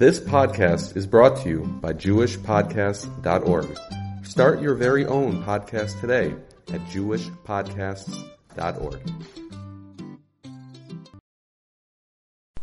This podcast is brought to you by JewishPodcasts.org. Start your very own podcast today at JewishPodcasts.org.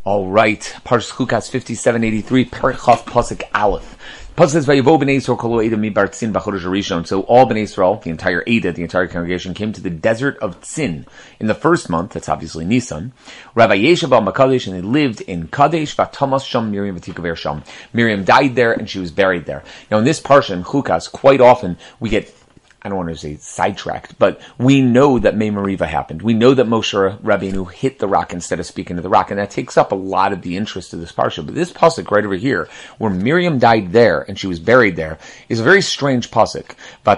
All right, Parshas Chukas 5783, Perichov Pasuk Aleph. Pasuk says, "Vayivo b'nei Yisrael kol Edom midbar Tzin b'chodesh Rishon." So all b'nei Yisrael, the entire Ada, the entire congregation, came to the desert of Tzin in the first month. That's obviously Nisan. Rabbi Yeshav al Makadesh, and they lived in Kadesh. Vatamas Sham Miriam v'tikaver Sham. Miriam died there, and she was buried there. Now in this parsha in Chukas, quite often we get I don't want to say sidetracked, but we know that Mei Meriva happened. We know that Moshe Rabbeinu hit the rock instead of speaking to the rock, and that takes up a lot of the interest of this parsha. But this pasuk right over here, where Miriam died there and she was buried there, is a very strange pasuk.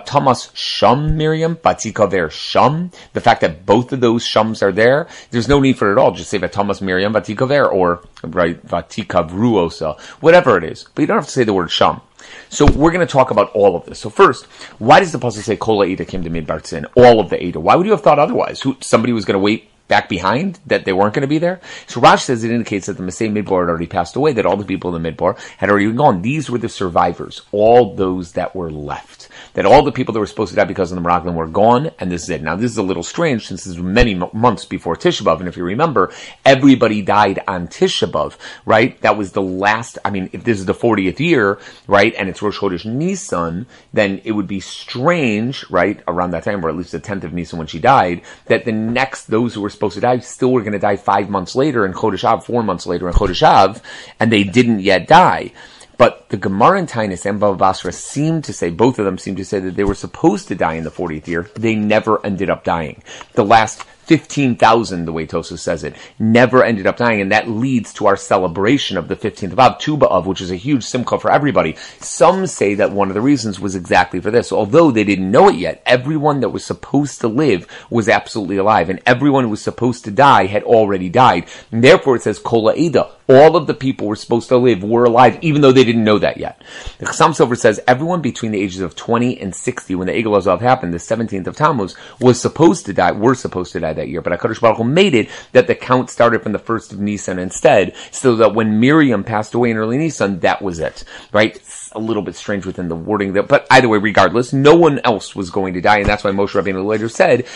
Thomas Shum Miriam, Batikaver Shum. The fact that both of those Shums are there, there's no need for it at all. Just say Thomas Miriam Batikaver or right Vatikavruosa, whatever it is. But you don't have to say the word Shum. So we're going to talk about all of this. So first, why does the pasuk say Kol Ada came to Midbar Tzin? All of the Ada. Why would you have thought otherwise? Who somebody was going to wait back behind that they weren't going to be there. So Rash says it indicates that the Masay Midbar had already passed away, that all the people in the Midbar had already gone. These were the survivors, all those that were left. That all the people that were supposed to die because of the Meraglim were gone, and this is it. Now this is a little strange since this is many m- months before Tisha B'Av, and if you remember, everybody died on Tisha B'Av, right? That was the last, I mean, if this is the 40th year, right, and it's Rosh Chodesh Nisan, then it would be strange, right, around that time, or at least the 10th of Nisan when she died, that the next, those who were supposed to die still were going to die five months later in Chodesh Av, four months later in Chodesh Av, and they didn't yet die. But the Gemara and Tainus and Bava Basra seem to say, both of them seem to say that they were supposed to die in the 40th year. They never ended up dying. The last 15,000, the way Tosus says it, never ended up dying, and that leads to our celebration of the 15th of Av, Tu B'Av, which is a huge simcha for everybody. Some say that one of the reasons was exactly for this. Although they didn't know it yet, everyone that was supposed to live was absolutely alive, and everyone who was supposed to die had already died. And therefore it says Kola Eda. All of the people were supposed to live were alive, even though they didn't know that yet. The Chassam Sofer says everyone between the ages of 20 and 60, when the Egel happened, the 17th of Tammuz, was supposed to die, were supposed to die that year. But HaKadosh Baruch Hu made it that the count started from the first of Nisan instead, so that when Miriam passed away in early Nisan, that was it. Right? A little bit strange within the wording there, but either way, regardless, no one else was going to die, and that's why Moshe Rabbeinu later said.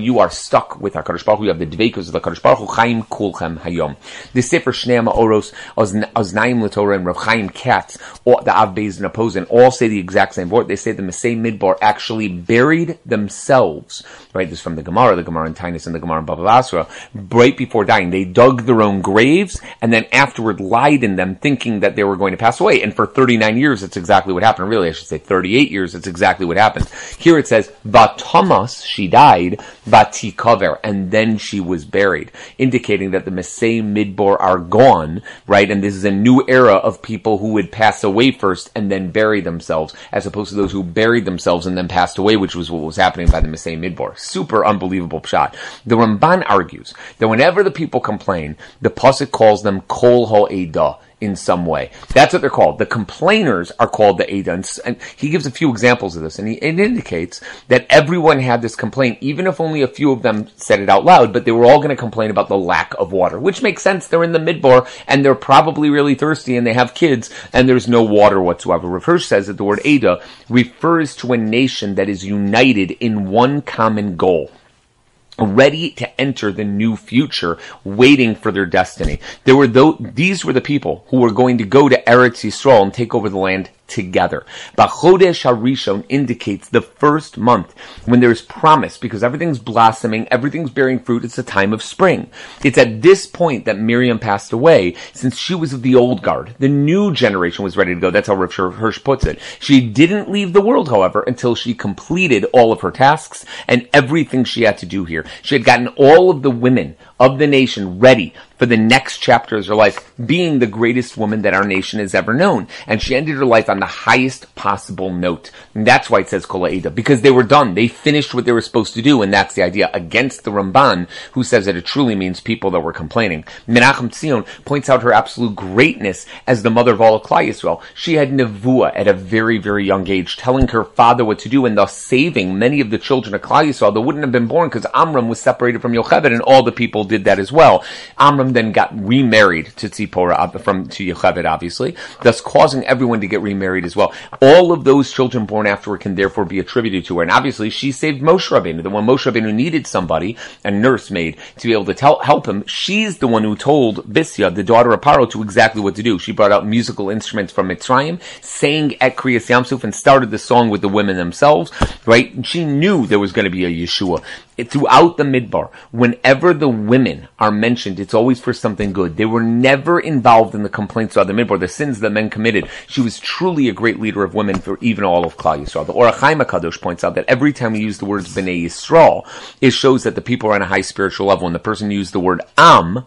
You are stuck with HaKadosh Baruch Hu. You have the dveikus of the HaKadosh Baruch Hu, chaim kulchem hayom. The Sefer Shnei Ma'oros, Oznaim L'Torah, and Rav Chaim Katz, the Av and Oposin, all say the exact same word. They say the Masei Midbar actually buried themselves. Right, this is from the Gemara, the Gemara in Tainus, and the Gemara in Bava Basra. Right before dying, they dug their own graves, and then afterward lied in them, thinking that they were going to pass away. And for 39 years, it's exactly what happened. Really, I should say 38 years, it's exactly what happened. Here it says, Batamas, she died, Batikover, and then she was buried, indicating that the Masei Midbar are gone, right? And this is a new era of people who would pass away first and then bury themselves, as opposed to those who buried themselves and then passed away, which was what was happening by the Masei Midbar. Super unbelievable shot. The Ramban argues that whenever the people complain, the Pasuk calls them Kol Ha'edah in some way. That's what they're called. The complainers are called the Ada. And, he gives a few examples of this, and he, it indicates that everyone had this complaint, even if only a few of them said it out loud, but they were all going to complain about the lack of water, which makes sense. They're in the midbar, and they're probably really thirsty, and they have kids, and there's no water whatsoever. Hirsch says that the word Ada refers to a nation that is united in one common goal ready to enter the new future, waiting for their destiny. There were those, these were the people who were going to go to Eretz Yisrael and take over the land together. Bachodesh Harishon indicates the first month when there's promise because everything's blossoming, everything's bearing fruit. It's a time of spring. It's at this point that Miriam passed away since she was of the old guard. The new generation was ready to go. That's how Rav Hirsch puts it. She didn't leave the world, however, until she completed all of her tasks and everything she had to do here. She had gotten all of the women of the nation ready for the next chapter of her life, being the greatest woman that our nation has ever known. And she ended her life on the highest possible note. And that's why it says Kol Eda, because they were done. They finished what they were supposed to do, and that's the idea against the Ramban, who says that it truly means people that were complaining. Menachem Tzion points out her absolute greatness as the mother of all of Klal Yisrael. She had Nevuah at a very, very young age, telling her father what to do, and thus saving many of the children of Klal Yisrael that wouldn't have been born because Amram was separated from Yocheved, and all the people did that as well. Amram then got remarried to Tzipora from to Yocheved, obviously, thus causing everyone to get remarried as well. All of those children born after her can therefore be attributed to her, and obviously she saved Moshe Rabbeinu. The one Moshe Rabbeinu needed somebody, a nursemaid, to be able to tell, help him. She's the one who told Bisya, the daughter of Paro, to exactly what to do. She brought out musical instruments from Mitzrayim, sang at Kriyas Yamsuf, and started the song with the women themselves. Right? She knew there was going to be a Yeshua throughout the midbar, whenever the women are mentioned, it's always for something good. They were never involved in the complaints of the midbar, the sins that men committed. She was truly a great leader of women for even all of Klal Yisrael. The Or HaChaim Kadosh points out that every time we use the words Bnei Yisrael, it shows that the people are on a high spiritual level. When the person used the word Am,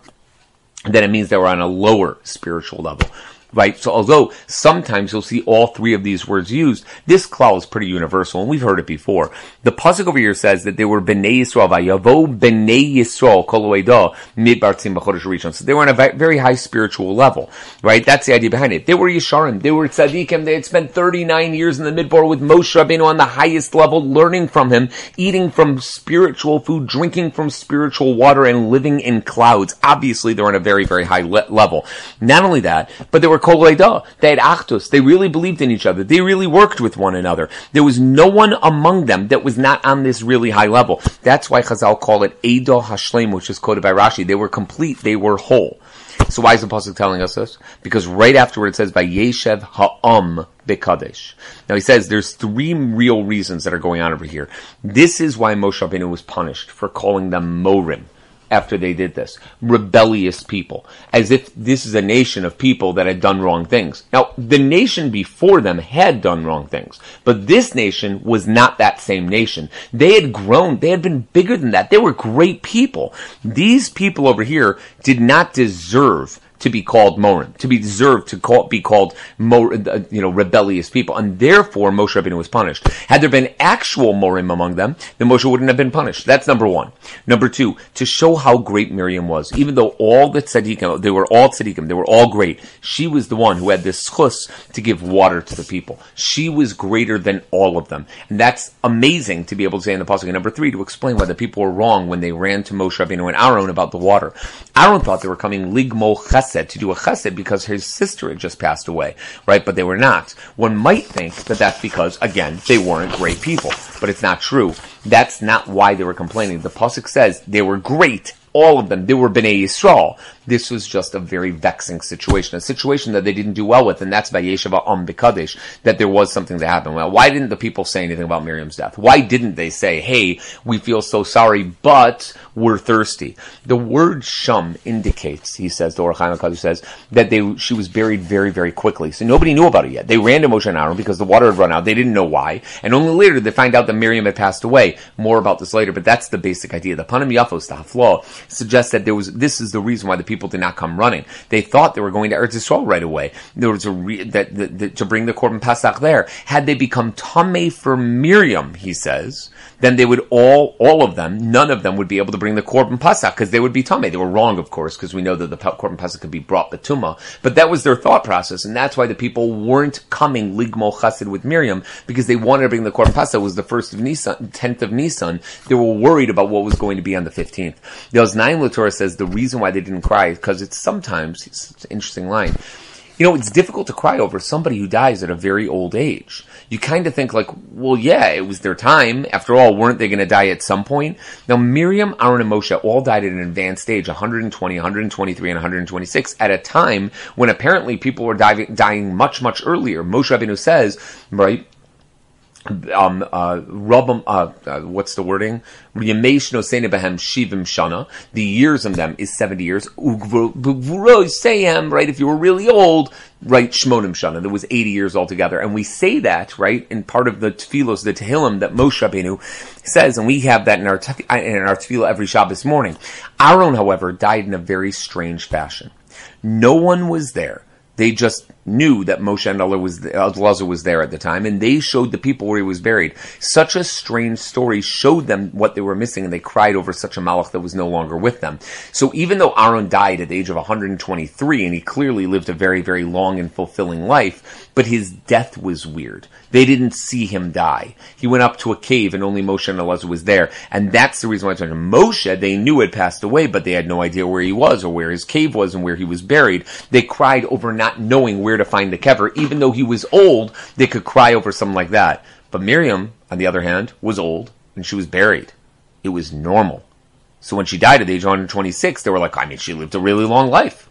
then it means they were on a lower spiritual level right? So although sometimes you'll see all three of these words used, this klal is pretty universal, and we've heard it before. The pasuk over here says that they were bnei Yisrael, vayavo bnei Yisrael, koloedah, midbar tzim rishon. So they were on a very high spiritual level, right? That's the idea behind it. They were Yesharim, they were tzaddikim, they had spent 39 years in the midbar with Moshe Rabbeinu on the highest level, learning from him, eating from spiritual food, drinking from spiritual water, and living in clouds. Obviously, they're on a very, very high le- level. Not only that, but they were They had achtus. They really believed in each other. They really worked with one another. There was no one among them that was not on this really high level. That's why Chazal call it Eido Hashleim, which is quoted by Rashi. They were complete. They were whole. So why is the pasuk telling us this? Because right afterward it says by Yeshev Ha'am Bekadesh. Now he says there's three real reasons that are going on over here. This is why Moshe Rabbeinu was punished for calling them Morim after they did this. Rebellious people. As if this is a nation of people that had done wrong things. Now, the nation before them had done wrong things. But this nation was not that same nation. They had grown. They had been bigger than that. They were great people. These people over here did not deserve to be called Morim, to be deserved to call, be called Mor, uh, you know, rebellious people, and therefore Moshe Rabbeinu was punished. Had there been actual Morim among them, then Moshe wouldn't have been punished. That's number one. Number two, to show how great Miriam was, even though all the tzaddikim, they were all tzaddikim, they were all great, she was the one who had this chus to give water to the people. She was greater than all of them. And that's amazing to be able to say in the Pasuk. And number three, to explain why the people were wrong when they ran to Moshe Rabbeinu and Aaron about the water. Aaron thought they were coming ligmo ches chesed, to do a chesed because his sister had just passed away, right? But they were not. One might think that that's because, again, they weren't great people, but it's not true. That's not why they were complaining. The Pasuk says they were great all of them. They were Bnei Yisrael. This was just a very vexing situation, a situation that they didn't do well with, and that's Vayeshava Am Bekadesh, that there was something that happened. Well, why didn't the people say anything about Miriam's death? Why didn't they say, hey, we feel so sorry, but we're thirsty? The word Shum indicates, he says, the Or HaChaim says, that they, she was buried very, very quickly. So nobody knew about it yet. They ran to Moshe and Aaron because the water had run out. They didn't know why. And only later did they find out that Miriam had passed away. More about this later, but that's the basic idea. The Panim Yafos, the Hafla'ah, suggests that there was, this is the reason why the people did not come running. They thought they were going to Eretz Yisrael right away. There was a re, that, that, that, to bring the Korban Pesach there. Had they become Tameh for Miriam, he says, then they would all, all of them, none of them would be able to bring the Korban Pesach because they would be Tameh. They were wrong, of course, because we know that the Korban Pesach could be brought Batuma. But that was their thought process, and that's why the people weren't coming Ligmo Chassid with Miriam because they wanted to bring the Korban Pesach. It was the first of Nisan, 10th of Nisan. They were worried about what was going to be on the 15th. The Oznaim Latorah says the reason why they didn't cry is because it's sometimes, it's an interesting line. You know, it's difficult to cry over somebody who dies at a very old age. You kind of think like, well, yeah, it was their time. After all, weren't they going to die at some point? Now, Miriam, Aaron, and Moshe all died at an advanced age, 120, 123, and 126, at a time when apparently people were dying, dying much, much earlier. Moshe Rabbeinu says, right, um, uh, uh, uh, what's the wording? Shivim shana. The years of them is 70 years. Right? If you were really old, right? Shmonim shana. There was 80 years altogether. And we say that, right? In part of the tefillos, the tehillim that Moshe Rabbeinu says, and we have that in our, tef- in our tefillah every Shabbos morning. Aaron, however, died in a very strange fashion. No one was there. They just knew that Moshe and was Elazar was there at the time, and they showed the people where he was buried. Such a strange story showed them what they were missing, and they cried over such a malach that was no longer with them. So even though Aaron died at the age of 123, and he clearly lived a very, very long and fulfilling life, but his death was weird. They didn't see him die. He went up to a cave, and only Moshe and Elazar was there, and that's the reason why I told Moshe. They knew had passed away, but they had no idea where he was or where his cave was and where he was buried. They cried over not knowing where to find the kever, even though he was old. They could cry over something like that. But Miriam, on the other hand, was old and she was buried. It was normal. So when she died at the age of 126, they were like, I mean, she lived a really long life.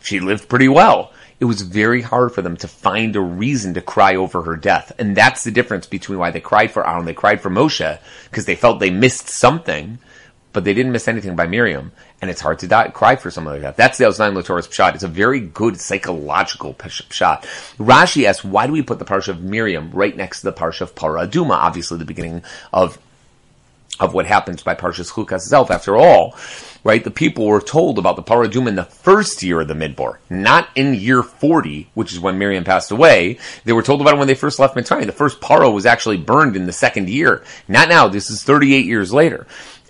She lived pretty well. It was very hard for them to find a reason to cry over her death. And that's the difference between why they cried for Aaron, they cried for Moshe, because they felt they missed something, but they didn't miss anything by Miriam. And it's hard to die, cry for something like that. That's the Oznaim Latoris Pshat. It's a very good psychological Pshat. Rashi asks, why do we put the Parsha of Miriam right next to the Parsha of Paraduma? Obviously, the beginning of of what happens by Parshas Chukas itself. After all, right, the people were told about the Paradum in the first year of the Midbar, not in year 40, which is when Miriam passed away. They were told about it when they first left Mitzrayim. The first Paro was actually burned in the second year. Not now. This is 38 years later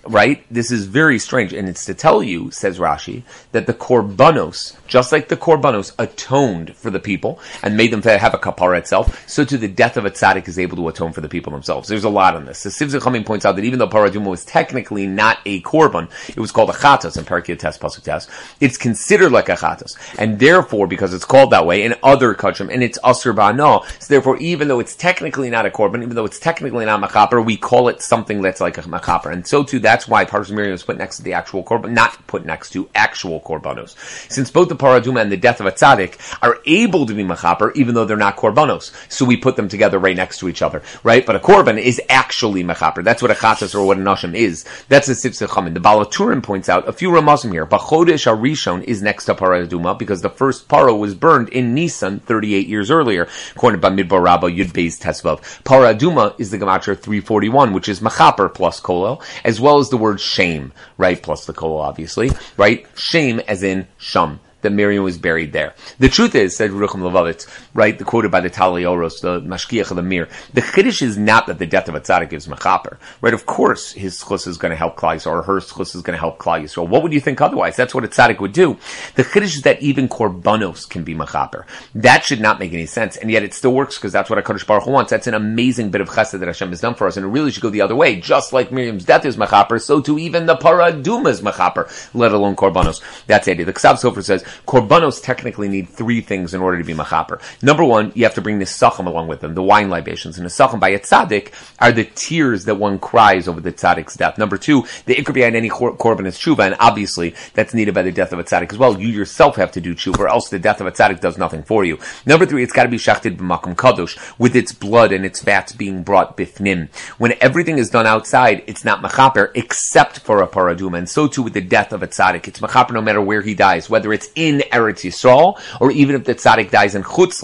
right? This is very strange, and it's to tell you, says Rashi, that the korbanos, just like the korbanos atoned for the people and made them have a kapara itself, so to the death of a tzaddik is able to atone for the people themselves. There's a lot on this. The Siftei Chachamim points out that even though paraduma was technically not a korban, it was called a chatos in Parakiyah Test Pasuk Test. It's considered like a chatos, and therefore, because it's called that way in other kachim, and it's asur ba'ano, so therefore, even though it's technically not a korban, even though it's technically not a machaper, we call it something that's like a machaper, and so too that's why Parshas Miriam is put next to the actual korban, not put next to actual korbanos. Since both the paraduma and the death of a tzaddik are able to be machaper, even though they're not korbanos. So we put them together right next to each other, right? But a korban is actually machaper. That's what a chatas or what a nashim is. That's a Siftei Chachamim. The Baal HaTurim points out a few ramazim here. Bachodesh Arishon is next to paraduma because the first paro was burned in Nisan 38 years earlier, according to Bamidbar Rabbah Yud Beis Tesvav. Paraduma is the gematria 341, which is machaper plus kolel, as well as the word shame, right? Plus the kol, obviously, right? Shame as in sham that Miriam was buried there. The truth is, said Rucham Levavitz, right, the quoted by the Talelei Oros, the Mashgiach of the Mir, the Chiddush is not that the death of a tzaddik is mechaper, right? Of course, his schus is going to help Yisrael, or her schus is going to help Klal Yisrael. What would you think otherwise? That's what a tzaddik would do. The Chiddush is that even korbanos can be mechaper. That should not make any sense, and yet it still works because that's what a Kaddish Baruch Hu wants. That's an amazing bit of chesed that Hashem has done for us, and it really should go the other way. Just like Miriam's death is mechaper, so too even the paraduma is mechaper, let alone korbanos. That's the idea. The Ksav Sofer says, korbanos technically need three things in order to be machaper. Number one, you have to bring the along with them, the wine libations. And the by a tzaddik are the tears that one cries over the tzaddik's death. Number two, the ikr behind any korban is tshuva, and obviously that's needed by the death of a tzaddik as well. You yourself have to do tshuva, or else the death of a tzaddik does nothing for you. Number three, it's got to be shachted b'makom kadosh, with its blood and its fats being brought bifnim. When everything is done outside, it's not machaper, except for a paraduma, and so too with the death of a tzaddik. It's machaper no matter where he dies, whether it's in Eretz Yisrael, or even if the tzaddik dies in Chutz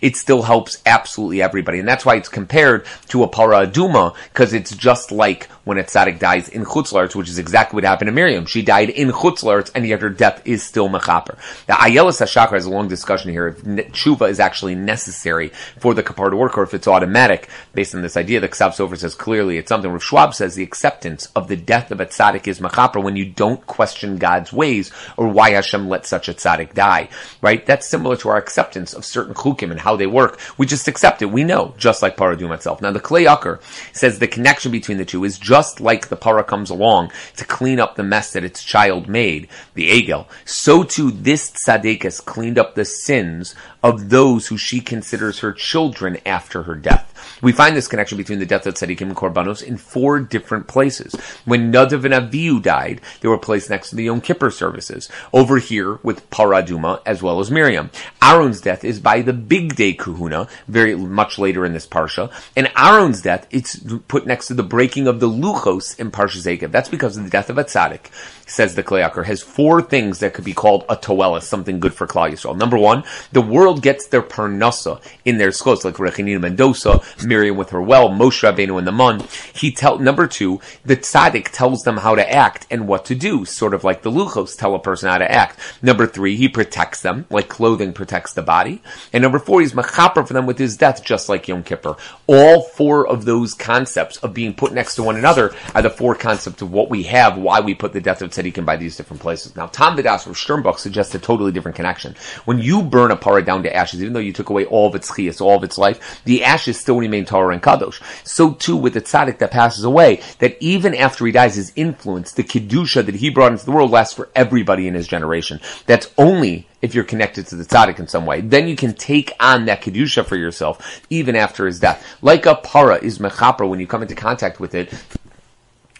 it still helps absolutely everybody. And that's why it's compared to a para aduma, because it's just like when a tzaddik dies in Chutz which is exactly what happened to Miriam. She died in Chutz and yet her death is still mechaper. The Ayelis HaShachar has a long discussion here if tshuva is actually necessary for the kapar to work, or if it's automatic, based on this idea. The Ksav Sofer says clearly it's something. Rav Schwab says the acceptance of the death of a tzaddik is mechaper when you don't question God's ways or why Hashem let such a tzaddik die right? That's similar to our acceptance of certain chukim and how they work. We just accept it. We know, just like paradum itself. Now, the Kli Yakar says the connection between the two is just like the para comes along to clean up the mess that its child made, the egel. So too, this tzaddik cleaned up the sins of those who she considers her children after her death. We find this connection between the death of tzaddikim and korbanos in four different places. When Nadav and Avihu died, they were placed next to the Yom Kippur services. Over here with Paraduma as well as Miriam. Aaron's death is by the bigdei kehunah, very much later in this parsha. And Aaron's death, it's put next to the breaking of the luchos in Parshas Eikev. That's because of the death of a tzaddik says the Kli Yakar, has four things that could be called a toelis, something good for Klal Yisrael. Number one, the world gets their parnasa in their schos, like Rebbi Chanina ben Dosa, Miriam with her well, Moshe Rabbeinu in the Mun. He tell number two, the tzaddik tells them how to act and what to do, sort of like the luchos tell a person how to act. Number three, he protects them, like clothing protects the body. And number four, he's machaper for them with his death, just like Yom Kippur. All four of those concepts of being put next to one another are the four concepts of what we have, why we put the death of tzaddikim by these different places. Now, Taam V'Daas from Sternbuch suggests a totally different connection. When you burn a parah down to ashes, even though you took away all of its chiyas, all of its life, the ashes still remain Torah and Kadosh. So too with the tzaddik that passes away, that even after he dies, his influence, the kedusha that he brought into the world lasts for everybody in his generation. That's only if you're connected to the tzaddik in some way. Then you can take on that kedusha for yourself, even after his death. Like a para is mechaper when you come into contact with it,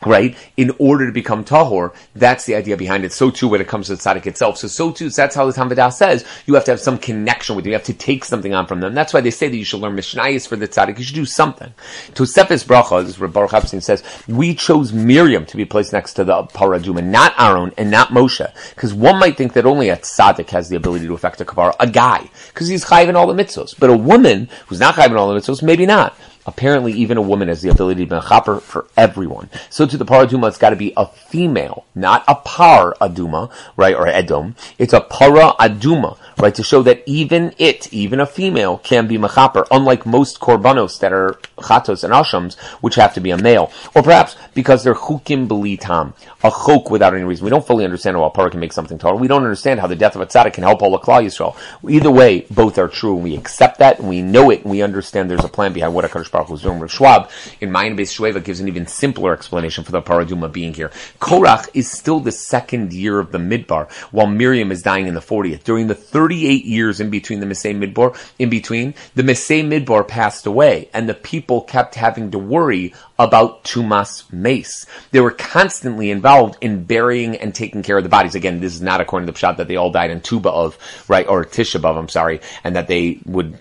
right? In order to become tahor, that's the idea behind it. So too when it comes to the tzaddik itself. So so too, that's how the Taam V'Daas says you have to have some connection with them. You have to take something on from them. That's why they say that you should learn Mishnayos for the tzaddik. You should do something. Tosefes bracha, as Baruch Epstein says, we chose Miriam to be placed next to the paraduma, not Aaron and not Moshe, because one might think that only a tzaddik has the ability to affect a kavar, a guy, because he's chayv in all the mitzvos. But a woman who's not chayv in all the mitzvos, maybe not. Apparently, even a woman has the ability to be a chopper for everyone. So to the paraduma, it's got to be a female, not a par aduma, right, or edom. It's a para aduma, right, to show that even it, even a female, can be mechaper, unlike most korbanos that are chatos and ashams, which have to be a male. Or perhaps because they're chukim belitam, a chok without any reason. We don't fully understand how a para can make something Torah. We don't understand how the death of a tzaddik can help all the Klal Yisrael. Either way, both are true, and we accept that, and we know it, and we understand there's a plan behind what a Kadosh Baruch Hu is doing. Rav Schwab, in Mayin Beis Shueva, gives an even simpler explanation for the paraduma being here. Korach is still the second year of the Midbar, while Miriam is dying in the 40th. During the 38 years in between the Mesei Midbar, in between, the Mesei Midbar passed away, and the people kept having to worry about Tumas Meis. They were constantly involved in burying and taking care of the bodies. Again, this is not according to the shot that they all died in Tu B'Av, right, or Tisha B'Av, I'm sorry, and that they would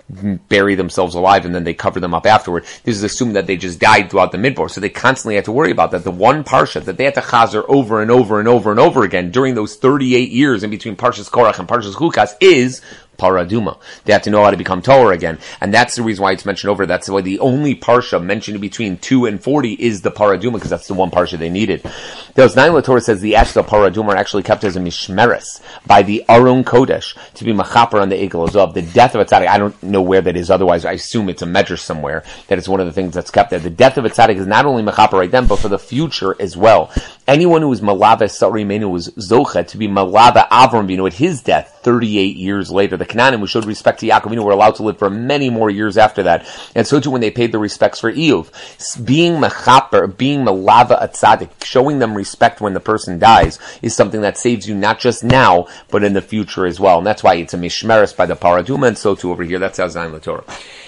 bury themselves alive and then they cover them up afterward. This is assumed that they just died throughout the midbar, so they constantly had to worry about that. The one parsha that they had to chazer over and over and over and over again during those 38 years in between Parshas Korach and Parshas Chukas is paraduma. They have to know how to become Torah again. And that's the reason why it's mentioned over. That's why the only parsha mentioned between 2 and 40 is the paraduma, because that's the one parsha they needed. Those nine Torah says the ashes of paraduma are actually kept as a mishmeres by the Aron Kodesh to be machaper on the Egel HaZahav. The death of a tzaddik, I don't know where that is otherwise. I assume it's a measure somewhere that it's one of the things that's kept there. The death of a tzaddik is not only machaper right then, but for the future as well. Anyone who is malava sarimenu was zocha to be malava Avram Binu at his death 38 years later. The Canaanim who showed respect to Yaakov Binu were allowed to live for many more years after that. And so too when they paid the respects for Iyuv. Being mechaper, being malava a tzaddik, showing them respect when the person dies is something that saves you not just now, but in the future as well. And that's why it's a mishmeres by the paraduma, and so too over here. That's how Zayin Torah.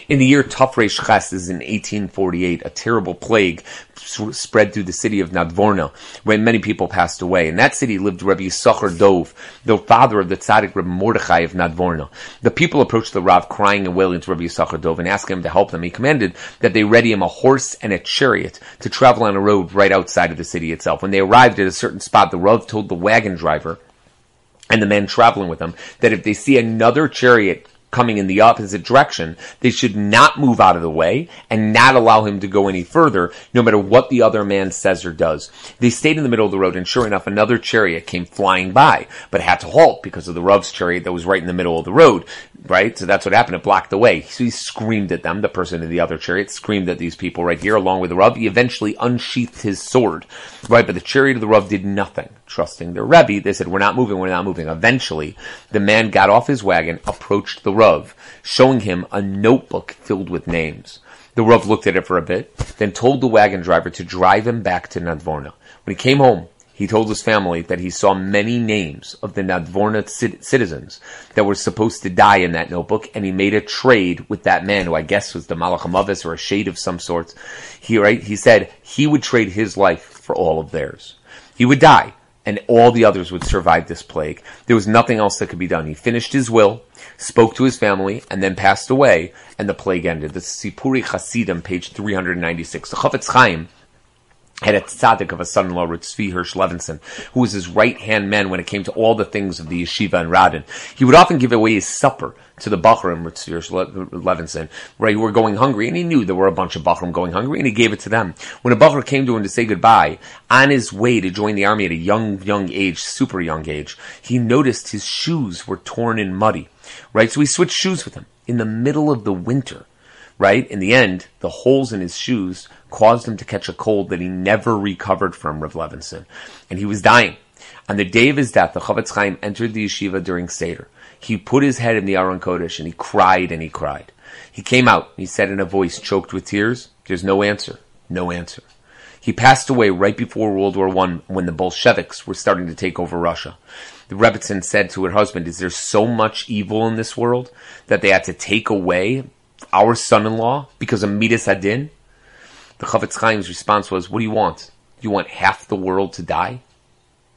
In the year Tafresh this is in 1848, a terrible plague spread through the city of Nadvorna, when many people passed away. In that city lived Rabbi Yisachar Dov, the father of the tzaddik Rabbi Mordechai of Nadvorna. The people approached the Rav crying and wailing to Rabbi Yisachar Dov and asked him to help them. He commanded that they ready him a horse and a chariot to travel on a road right outside of the city itself. When they arrived at a certain spot, the Rav told the wagon driver and the men traveling with him that if they see another chariot coming in the opposite direction, they should not move out of the way and not allow him to go any further, no matter what the other man says or does. They stayed in the middle of the road, and sure enough, another chariot came flying by, but had to halt because of the Rav's chariot that was right in the middle of the road right? So that's what happened. It blocked the way. So he screamed at them. The person in the other chariot screamed at these people right here, along with the Rav. He eventually unsheathed his sword, right? But the chariot of the Rav did nothing. Trusting their Rebbe, they said, we're not moving, we're not moving. Eventually, the man got off his wagon, approached the Rav, showing him a notebook filled with names. The Rav looked at it for a bit, then told the wagon driver to drive him back to Nadvorna. When he came home, he told his family that he saw many names of the Nadvorna citizens that were supposed to die in that notebook, and he made a trade with that man, who I guess was the Malachamavis or a shade of some sort. He right, he said he would trade his life for all of theirs. He would die, and all the others would survive this plague. There was nothing else that could be done. He finished his will, spoke to his family, and then passed away, and the plague ended. The Sipuri Chasidim, page 396. The Chafetz Chaim had a tzaddik of a son-in-law, Tzvi Hirsch Levinson, who was his right-hand man when it came to all the things of the yeshiva and Radin. He would often give away his supper to the Bachram, Tzvi Hirsch Levinson, right, who were going hungry, and he knew there were a bunch of Bachram going hungry, and he gave it to them. When a Bachar came to him to say goodbye, on his way to join the army at a young, young age, super young age, he noticed his shoes were torn and muddy, right? So he switched shoes with him in the middle of the winter right? In the end, the holes in his shoes caused him to catch a cold that he never recovered from, Rav Levinson. And he was dying. On the day of his death, the Chafetz Chaim entered the yeshiva during Seder. He put his head in the Aron Kodesh and he cried and he cried. He came out. He said in a voice choked with tears, "There's no answer, no answer." He passed away right before World War One when the Bolsheviks were starting to take over Russia. The Rebbitzin said to her husband, "Is there so much evil in this world that they had to take away our son-in-law because of Midas HaDin?" The Chofetz Chaim's response was, "What do you want? You want half the world to die?"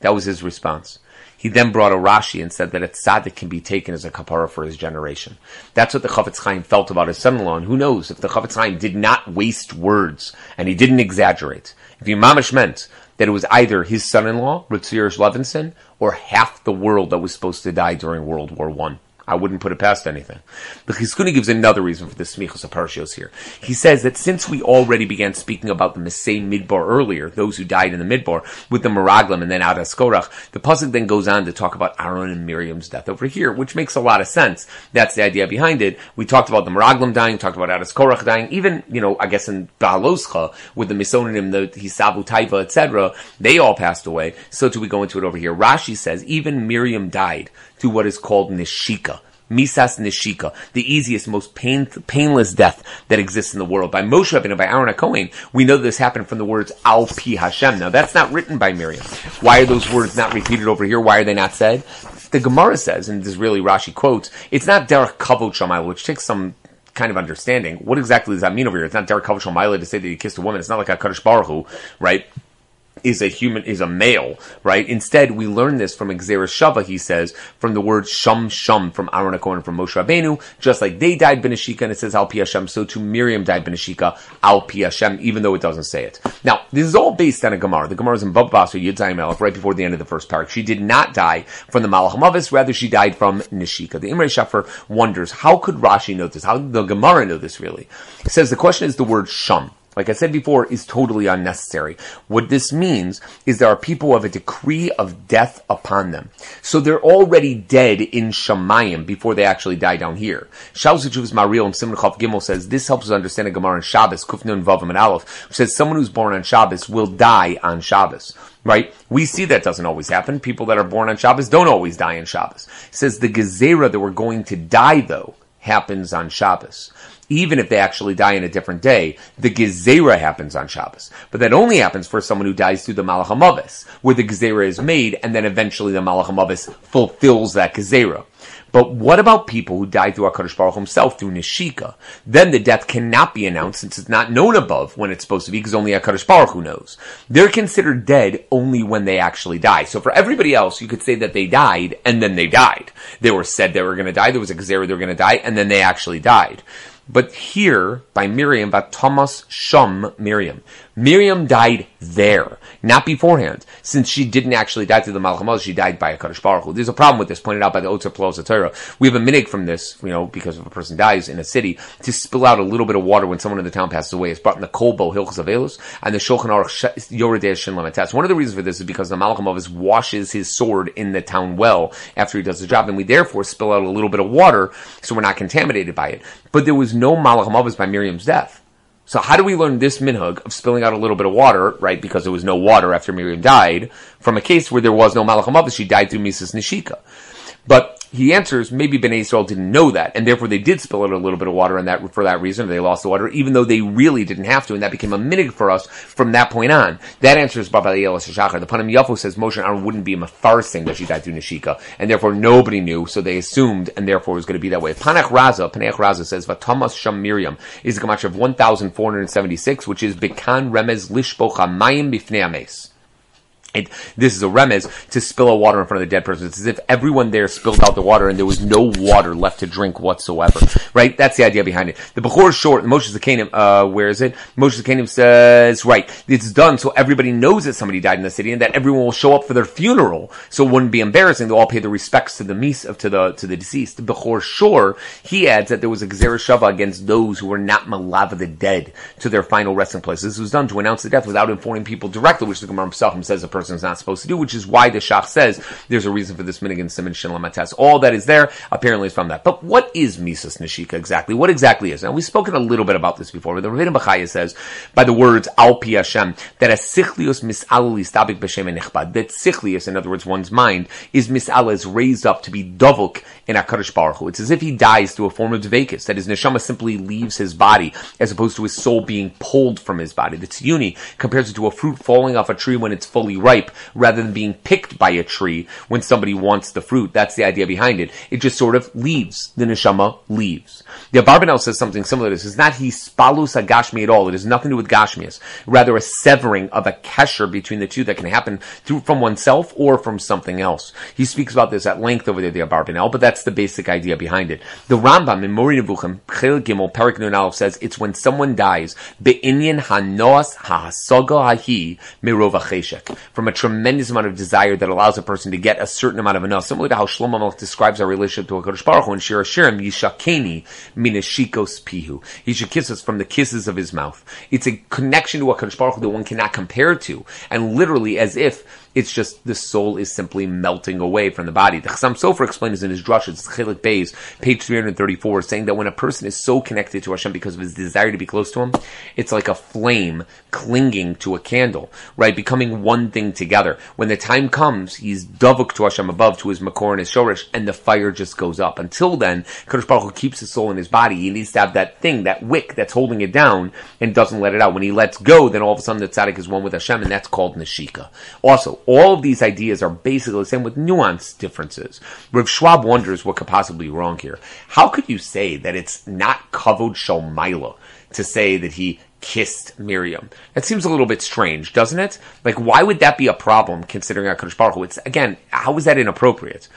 That was his response. He then brought a Rashi and said that a tzaddik can be taken as a kapara for his generation. That's what the Chofetz Chaim felt about his son-in-law, and who knows if the Chofetz Chaim did not waste words and he didn't exaggerate. If he mamish meant that it was either his son-in-law, Ritzir Levinson, or half the world that was supposed to die during World War One. I wouldn't put it past anything. The Chizkuni gives another reason for the smichas of Parshios here. He says that since we already began speaking about the Mesei Midbar earlier, those who died in the Midbar, with the Meraglim and then Adas Korach, the Pasuk then goes on to talk about Aaron and Miriam's death over here, which makes a lot of sense. That's the idea behind it. We talked about the Meraglim dying, talked about Adas Korach dying, even, you know, I guess in Beha'aloscha, with the Misonim, the Hisabu Taiva, etc., they all passed away. So do we go into it over here. Rashi says, even Miriam died what is called Nishika. Misas Nishika, the easiest, most pain, painless death that exists in the world. By Moshe Rabbeinu, by Aaron HaKohen, we know this happened from the words Al Pi Hashem. Now that's not written by Miriam. Why are those words not repeated over here? Why are they not said? The Gemara says, and this is really Rashi quotes, it's not Derek Kavod Shamayel, which takes some kind of understanding. What exactly does that mean over here? It's not Derek Kavod Shamayel to say that he kissed a woman. It's not like a Kaddish Baruch Hu, right? Is a human, is a male, right? Instead, we learn this from Gzera Shava, he says, from the word Shum Shum from Aaron HaKohen from Moshe Rabbeinu, just like they died Benashika, and it says Al Pi Hashem, so too Miriam died Benashika, Al Pi Hashem, even though it doesn't say it. Now, this is all based on a Gemara. The Gemara is in Bava Basra, Yidzayim Elef, right before the end of the first parak. She did not die from the Malach Mavis, rather she died from Nishika. The Imrei Shefer wonders, how could Rashi know this? How did the Gemara know this really? He says the question is the word Shum like I said before, is totally unnecessary. What this means is there are people who have a decree of death upon them. So they're already dead in Shemayim before they actually die down here. Shalzachuv's Mariel and Simon Gimel says this helps us understand a Gemara in Shabbos, Kufnun Vavim and Aleph, which says someone who's born on Shabbos will die on Shabbos. Right? We see that doesn't always happen. People that are born on Shabbos don't always die on Shabbos. It says the Gezerah that we're going to die though happens on Shabbos even if they actually die in a different day, the gezerah happens on Shabbos. But that only happens for someone who dies through the Malach HaMavis, where the gezerah is made, and then eventually the Malach HaMavis fulfills that gezerah. But what about people who died through HaKadosh Baruch himself, through Nishika? Then the death cannot be announced since it's not known above when it's supposed to be, because only HaKadosh Baruch Hu knows. They're considered dead only when they actually die. So for everybody else, you could say that they died, and then they died. They were said they were going to die, there was a gezerah they were going to die, and then they actually died. But here, by Miriam, by Thomas Shum Miriam. Miriam died there, not beforehand, since she didn't actually die through the Malach she died by a Kaddish Baruch Hu. There's a problem with this, pointed out by the Otzer Plaza Torah. We have a minig from this, you know, because if a person dies in a city, to spill out a little bit of water when someone in the town passes away. It's brought in the Kolbo, Hilchos Avelus, and the Shulchan Aruch Yoreh Deah Shin. One of the reasons for this is because the Malach washes his sword in the town well after he does the job, and we therefore spill out a little bit of water so we're not contaminated by it. But there was no Malach by Miriam's death. So how do we learn this minhag of spilling out a little bit of water, right? Because there was no water after Miriam died, from a case where there was no malacham she died through Mises Nishika. But he answers, maybe Bnei Israel didn't know that, and therefore they did spill out a little bit of water and that for that reason. They lost the water, even though they really didn't have to, and that became a minig for us from that point on. That answers Baba Shachar. The Panim Yafo says Moshe Aaron wouldn't be a mafarsing that she died through Nishika, and therefore nobody knew, so they assumed, and therefore it was going to be that way. Panach Raza, Panach Raza says Vatamas Sham Miriam is a gemach of 1,476, which is Bikan Remez Lishbocha Mayim Bifnei Ames. It, this is a remez to spill a water in front of the dead person. It's as if everyone there spilled out the water and there was no water left to drink whatsoever. Right? That's the idea behind it. The Bechor is short. Moshav Zekeinim, uh, where is it? Moshav Zekeinim says, right, it's done so everybody knows that somebody died in the city and that everyone will show up for their funeral. So it wouldn't be embarrassing. They'll all pay the respects to the mis, of, to the, to the deceased. The Bechor Shor, he adds that there was a Gzera Shava against those who were not Malava the dead to their final resting place. This was done to announce the death without informing people directly, which the Gemara himself says a person is not supposed to do, which is why the Shach says there's a reason for this Minigan Simon Shinlamates. All that is there apparently is from that. But what is Mises Nashika exactly? What exactly is? And we've spoken a little bit about this before, but the Rabbeinu Bachya says by the words Al Pi Hashem that a sichlius misalali stabik b'shem enichbad. That sichlius, in other words, one's mind is misala is raised up to be dovuk in Hakadosh Baruch Hu. It's as if he dies through a form of dvekus, that his neshama simply leaves his body, as opposed to his soul being pulled from his body. The Tziyuni compares it to a fruit falling off a tree when it's fully ripe, rather than being picked by a tree when somebody wants the fruit. That's the idea behind it. It just sort of leaves. The neshama leaves. The Abarbanel says something similar to this. It's not he spalus agashmi at all. It has nothing to do with gashmias. Rather, a severing of a kesher between the two that can happen through from oneself or from something else. He speaks about this at length over there, the Abarbanel, but that's the basic idea behind it. The Rambam in Moreh Nevuchim, Chel Gimel, Perik Nun says it's when someone dies, be'inyan hanos hahasogo hahi mirova cheshek, from a tremendous amount of desire that allows a person to get a certain amount of enough. Similar to how Shlomo Melech describes our relationship to a Kodesh Baruch Hu in Shir Hashirim, Yishakeni minashikos pihu. He should kiss us from the kisses of his mouth. It's a connection to a Kodesh Baruch Hu that one cannot compare to, and literally as if it's just the soul is simply melting away from the body. The Chassam Sofer explains in his drush, it's Chilik Beis, page 334, saying that when a person is so connected to Hashem because of his desire to be close to Him, it's like a flame clinging to a candle, right? Becoming one thing together. When the time comes, he's davuk to Hashem above, to his makor and his shorish, and the fire just goes up. Until then, Kadosh Baruch Hu keeps his soul in his body. He needs to have that thing, that wick that's holding it down and doesn't let it out. When he lets go, then all of a sudden the tzaddik is one with Hashem, and that's called neshika. Also, all of these ideas are basically the same with nuance differences. Rav Schwab wonders what could possibly be wrong here. How could you say that it's not kavod shalmaila to say that he kissed Miriam? That seems a little bit strange, doesn't it? Like, why would that be a problem considering HaKadosh Baruch Hu? It's, again, how is that inappropriate?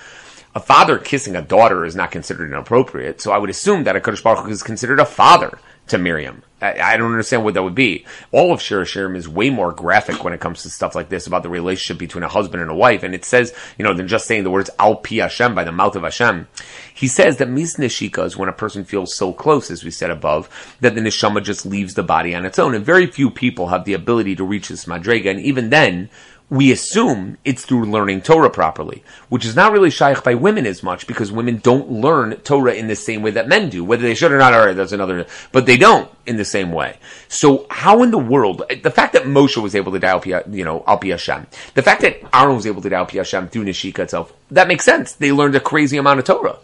A father kissing a daughter is not considered inappropriate, so I would assume that a Kodesh Baruch is considered a father to Miriam. I, don't understand what that would be. All of Shir Shirim is way more graphic when it comes to stuff like this about the relationship between a husband and a wife. And it says, you know, than just saying the words Al Pi Hashem by the mouth of Hashem. He says that Mis Neshika is when a person feels so close, as we said above, that the Neshama just leaves the body on its own. And very few people have the ability to reach this Madrega. And even then, we assume it's through learning Torah properly, which is not really shaykh by women as much because women don't learn Torah in the same way that men do. Whether they should or not, all right, that's another, but they don't in the same way. So how in the world, the fact that Moshe was able to die, you know, Al Hashem, the fact that Aaron was able to die Al Hashem through Neshika itself, that makes sense. They learned a crazy amount of Torah.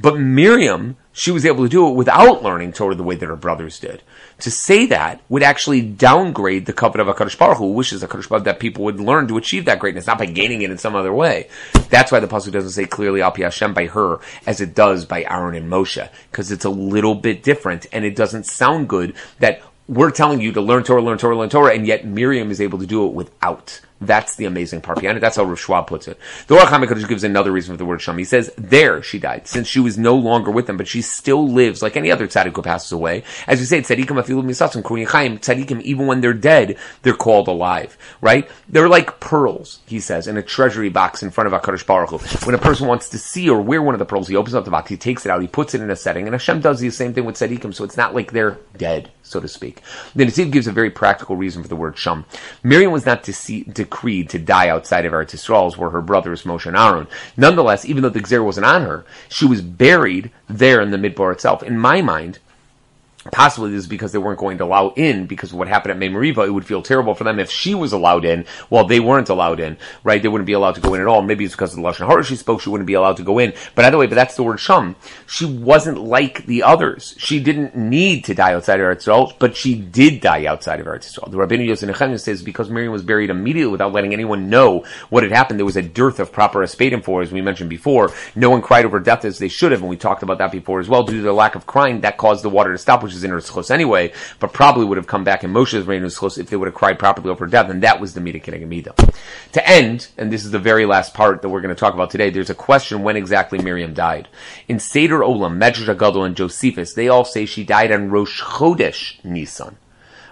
But Miriam, she was able to do it without learning Torah the way that her brothers did. To say that would actually downgrade the covenant of a HaKadosh Baruch who wishes HaKadosh Baruch that people would learn to achieve that greatness, not by gaining it in some other way. That's why the Pasuk doesn't say clearly Al Hashem by her, as it does by Aaron and Moshe, because it's a little bit different, and it doesn't sound good that we're telling you to learn Torah, learn Torah, learn Torah, and yet Miriam is able to do it without. That's the amazing part behind it. That's how Rav Schwab puts it. The Or HaChaim HaKadosh gives another reason for the word Sham. He says, there she died, since she was no longer with them, but she still lives like any other tzaddik who passes away. As we say, tzaddikim afilu misasim kuriyachayim, tzaddikim, even when they're dead, they're called alive, right? They're like pearls, he says, in a treasury box in front of HaKadosh Baruch Hu. When a person wants to see or wear one of the pearls, he opens up the box, he takes it out, he puts it in a setting, and Hashem does the same thing with tzaddikim, so it's not like they're dead, so to speak. The Netziv gives a very practical reason for the word Sham. Miriam was not dece- decreed to die outside of Eretz Yisrael, were her brothers Moshe and Aaron. Nonetheless, even though the Xer wasn't on her, she was buried there in the Midbar itself. In my mind, Possibly this is because they weren't going to allow in because of what happened at Memoriva. It would feel terrible for them if she was allowed in while they weren't allowed in, right? They wouldn't be allowed to go in at all. Maybe it's because of the Lashon Hara she spoke, she wouldn't be allowed to go in. But either way, but that's the word Shum. She wasn't like the others. She didn't need to die outside of Eretz but she did die outside of Eretz. The Rabbeinu Yosef Nechemia says because Miriam was buried immediately without letting anyone know what had happened, there was a dearth of proper espadin for, as we mentioned before. No one cried over death as they should have, and we talked about that before as well. Due to the lack of crying, that caused the water to stop, is in her schos anyway, but probably would have come back in Moshe's reign of schos if they would have cried properly over death, and that was the Mida Keneged To end, and this is the very last part that we're going to talk about today, there's a question when exactly Miriam died. In Seder Olam, Midrash HaGadol, and Josephus, they all say she died on Rosh Chodesh Nisan.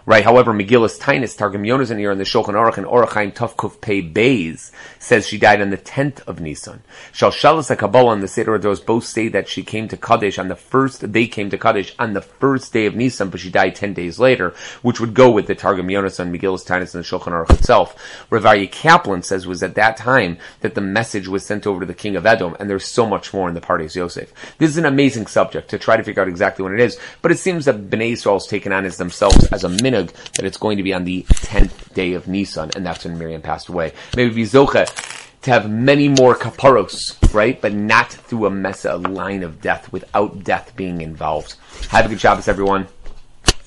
Right. However, Megillus Tainus, Targum Yonasan here in the Shulchan Aruch and Orachaim Tufkuf Pei Beis says she died on the 10th of Nisan. Shalshalas Kabbalah and the Seder those both say that she came to Kadesh on the first, they came to Kadesh on the first day of Nisan, but she died 10 days later, which would go with the Targum Yonasan, Megillus Tainus and the Shulchan Aruch itself. Ravayi Kaplan says was at that time that the message was sent over to the king of Edom, and there's so much more in the Pardes Yosef. This is an amazing subject to try to figure out exactly what it is, but it seems that Bnei Israel has taken on as themselves as a minute that it's going to be on the 10th day of Nisan, and that's when Miriam passed away. Maybe be Zocha to have many more kaparos, right? But not through a mesa, a line of death, without death being involved. Have a good Shabbos, everyone.